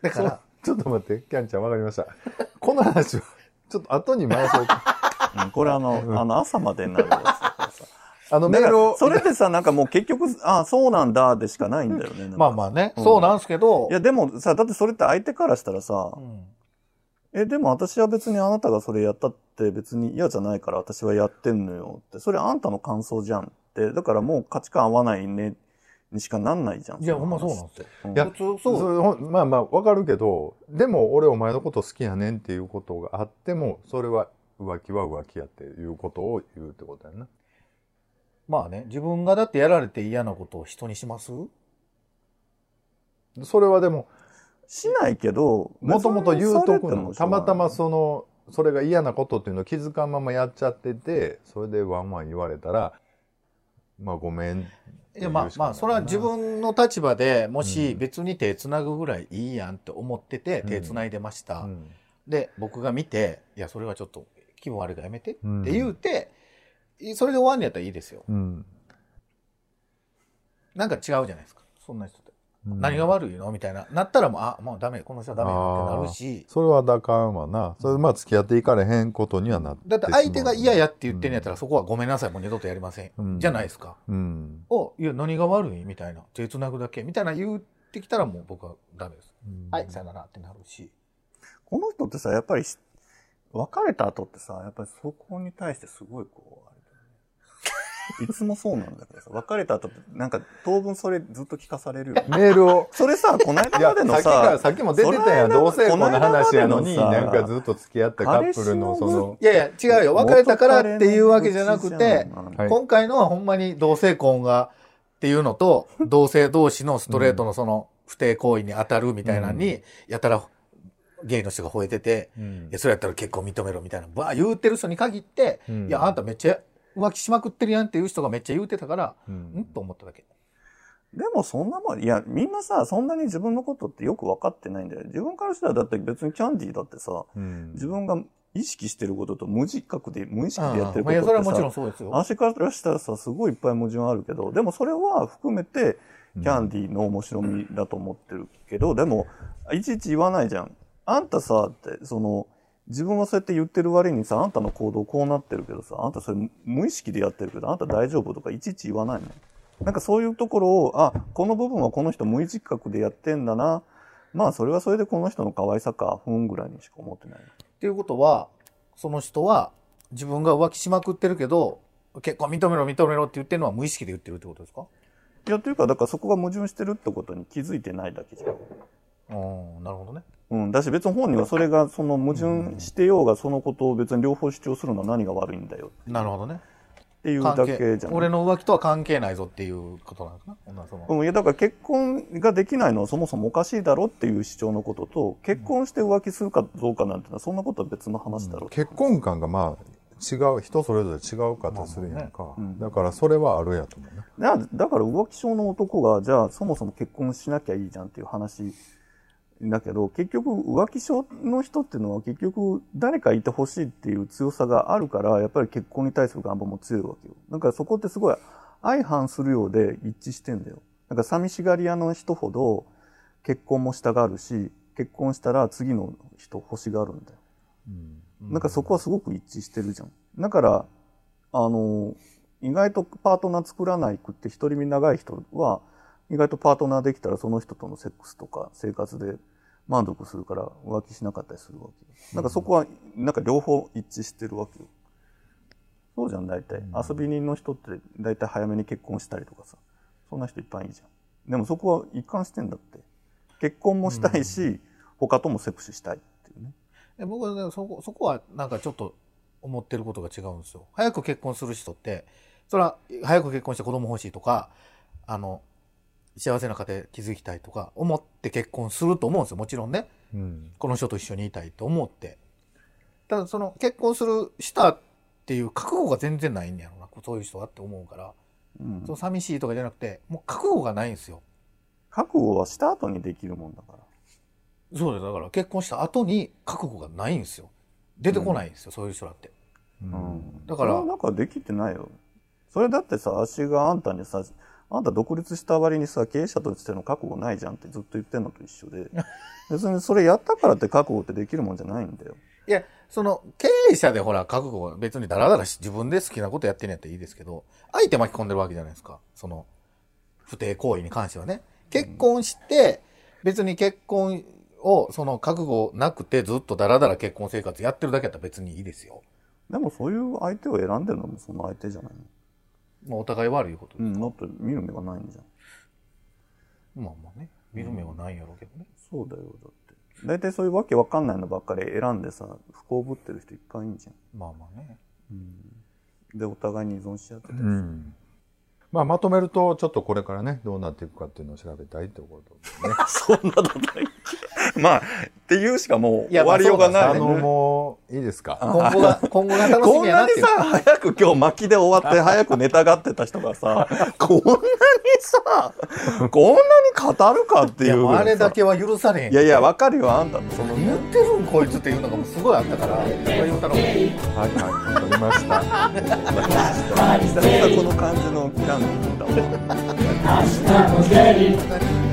Speaker 3: だから
Speaker 2: ちょっと待って、キャンちゃんわかりました。この話は、ちょっと後に回そうか。
Speaker 4: うんこれあの、あの朝までになるやつ。
Speaker 2: あのメールを、
Speaker 4: それでさ、なんかもう結局、あそうなんだでしかないんだよね。
Speaker 3: まあまあね、
Speaker 4: うん
Speaker 3: そうなんですけど
Speaker 4: いや、でもさ、だってそれって相手からしたらさ
Speaker 3: う、ん
Speaker 4: え、でも私は別にあなたがそれやったって別に嫌じゃないから私はやってんのよって、それあんたの感想じゃんって、だからもう価値観合わないね、にしかなんないじゃん。
Speaker 3: いやほんまそうなんですよ
Speaker 4: うん
Speaker 2: いや
Speaker 3: 普通そう
Speaker 2: それほんまあまあわかるけど、でも俺お前のこと好きやねんっていうことがあっても、それは浮気は浮気やっていうことを言うってことやな。
Speaker 3: まあね自分がだってやられて嫌なことを人にします？
Speaker 2: それはでも、
Speaker 4: しないけど、
Speaker 2: もともと言うとくの。たまたまその、それが嫌なことっていうのを気づかんままやっちゃってて、それでワンワン言われたら、まあごめん
Speaker 3: いやまあまあそれは自分の立場でもし
Speaker 2: うん。
Speaker 3: 別に手つなぐぐらいいいやんって思ってて
Speaker 2: うん。
Speaker 3: 手つないでました、
Speaker 2: うん。
Speaker 3: で僕が見て「いやそれはちょっと気分悪いからやめて」って
Speaker 2: うん
Speaker 3: 言うて、それで終わんのやったらいいですよ。
Speaker 2: うん。
Speaker 3: なんか違うじゃないですか。そんな人って、
Speaker 2: うん
Speaker 3: 何が悪いの？みたいな。なったらもうあもうダメこの人はダメやってなるし。
Speaker 2: それはだかんわな。それまあ付き合っていかれへんことにはなって
Speaker 3: だって相手が嫌やって言ってん
Speaker 2: る
Speaker 3: やったらそこはごめんなさいもう二度とやりません、
Speaker 2: うん。
Speaker 3: じゃないですか。
Speaker 2: うん。
Speaker 3: おいや何が悪い？みたいな。手つなぐだけみたいな言ってきたらもう僕はダメです、はいさよならってなるし。
Speaker 4: この人ってさ、やっぱりし、別れた後ってさ、やっぱりそこに対してすごいこう。いつもそうなんだけどさ、別れた後なんか当分それずっと聞かされるよね。
Speaker 2: メールを、
Speaker 4: それさ、この間までの
Speaker 2: さっき
Speaker 4: さ、
Speaker 2: さっきも出てたやん。同性婚の話やのに、なんかずっと付き合ったカップルのその、
Speaker 3: いやいや違うよ。別れたからっていうわけじゃなくて、
Speaker 2: はい。
Speaker 3: 今回のはほんまに同性婚がっていうのと同性同士のストレートのその不貞行為に当たるみたいなのに、やたらゲイの人が吠えてて、
Speaker 2: うん。
Speaker 3: いや、それやったら結婚認めろみたいな、ばー言うてる人に限って、
Speaker 2: うん。
Speaker 3: いや、あんためっちゃ浮気しまくってるやんっていう人がめっちゃ言うてたから、
Speaker 2: うん
Speaker 3: ん？と思っただけ。
Speaker 4: でもそんなもん、いや、みんなさ、そんなに自分のことってよく分かってないんだよ。自分からしたらだって別にキャンディーだってさ、
Speaker 2: うん
Speaker 4: 自分が意識してることと無自覚で、無意識でやってる
Speaker 3: まあ、いや、それはもちろん
Speaker 4: ことってさ、
Speaker 3: そうですよ。
Speaker 4: 足からしたらさ、すごいいっぱい矛盾あるけど、でもそれは含めて、キャンディーの面白みだと思ってるけど、でも、いちいち言わないじゃん。あんたさ、って、その、自分はそうやって言ってる割にさ、あんたの行動こうなってるけどさ、あんたそれ無意識でやってるけど、あんた大丈夫とかいちいち言わないの。なんかそういうところを、あ、この部分はこの人無自覚でやってんだな。まあそれはそれでこの人の可愛さか、ふんぐらいにしか思ってない。
Speaker 3: っていうことは、その人は自分が浮気しまくってるけど、結婚認めろ認めろって言ってるのは無意識で言ってるってことですか？
Speaker 4: いや、というか、だからそこが矛盾してるってことに気づいてないだけじゃん。
Speaker 3: うん、なるほどね。
Speaker 4: うん、だし別に本人はそれがその矛盾してようがそのことを別に両方主張するのは何が悪いんだよ。
Speaker 3: なるほどね。
Speaker 4: っていうだ
Speaker 3: 関
Speaker 4: け
Speaker 3: 係
Speaker 4: じゃない？
Speaker 3: 俺の浮気とは関係ないぞっていうことなんですかな？らその。
Speaker 4: うん、いやだから結婚ができないのはそもそもおかしいだろっていう主張のことと結婚して浮気するかどうかなんてのはそんなことは別の話だろう、
Speaker 2: 結婚観がまあ違う人それぞれ違うかったりするやんか、
Speaker 4: うん。
Speaker 2: だからそれはあるやと思うね
Speaker 4: だだから浮気症の男がじゃあそもそも結婚しなきゃいいじゃんっていう話だけど結局浮気症の人っていうのは結局誰かいてほしいっていう強さがあるからやっぱり結婚に対する願望も強いわけよ。だからそこってすごい相反するようで一致してんだよ。だから寂しがり屋の人ほど結婚もしたがるし結婚したら次の人欲しがるんだよ。なんかそこはすごく一致してるじゃん。だから、あの、意外とパートナー作らないくって独り身長い人は、意外とパートナーできたらその人とのセックスとか生活で満足するから浮気しなかったりするわけよ。なんかそこは、なんか両方一致してるわけよ。そうじゃん、大体。遊び人の人って大体早めに結婚したりとかさ。そんな人いっぱいいるじゃん。でもそこは一貫してんだって。結婚もしたいし、他ともセクシーしたいっていうね。
Speaker 3: え僕はねそこそこはなんかちょっと思ってることが違うんですよ早く結婚する人ってそれは早く結婚して子供欲しいとかあの幸せな家庭築きたいとか思って結婚すると思うんですよ。もちろんね。
Speaker 2: うん。
Speaker 3: この人と一緒にいたいと思って。ただその結婚するしたっていう覚悟が全然ないんやろな。そういう人はって思うから、
Speaker 4: うん。
Speaker 3: その寂しいとかじゃなくてもう覚悟がないんですよ。
Speaker 4: 覚悟はした後にできるもんだから。
Speaker 3: そうです。だから結婚した後に覚悟がないんですよ。出てこないんですよ、そういう人だって。
Speaker 4: うん。
Speaker 3: だから
Speaker 4: なんかできてないよ。それだってさ、足があんたにさ、あんた独立した割にさ、経営者としての覚悟ないじゃんってずっと言ってんのと一緒で。別にそれやったからって覚悟ってできるもんじゃないんだよ。
Speaker 3: いや、その、経営者でほら、覚悟は別にダラダラし、自分で好きなことやってんやったらいいですけど、相手巻き込んでるわけじゃないですか。その、不貞行為に関してはね。結婚して、別に結婚を、その覚悟なくてずっとダラダラ結婚生活やってるだけやったら別にいいですよ。
Speaker 4: でもそういう相手を選んでるのもその相手じゃないの？
Speaker 3: まあ、お互い悪いことです。
Speaker 4: うん、だって見る目がないんじゃん。
Speaker 3: まあまあね。見る目はないんやろうけどね。
Speaker 4: そうだよ、だって。大体そういうわけわかんないのばっかり選んでさ、不幸ぶってる人いっぱいいんじゃ
Speaker 3: まあまあね。
Speaker 4: ん。で、お互いに依存し合ってたりす
Speaker 2: う
Speaker 4: る
Speaker 2: んまあ、まとめると、ちょっとこれからね、どうなっていくかっていうのを調べたいってことですね。
Speaker 4: そんなことない。まあ、っていうしかもう終わりようがない、
Speaker 2: あの、もう、いいですか？
Speaker 3: 今後が、今後が楽し
Speaker 4: こん
Speaker 3: みやなっていう。
Speaker 4: なにさ、早く今日巻きで終わって早くネタがってた人がさ、こんなにさ、こんなに語るかって
Speaker 3: いうあれだけは許されへん。
Speaker 4: いやいや、わかるよ、あんたのその
Speaker 3: 言ってるんこいつっていうのがもうすごいあったから、それ言ったらもう。
Speaker 2: はい、はい、わかりました。
Speaker 4: 久々この感じのキャンディーだわ。
Speaker 5: Hasta nos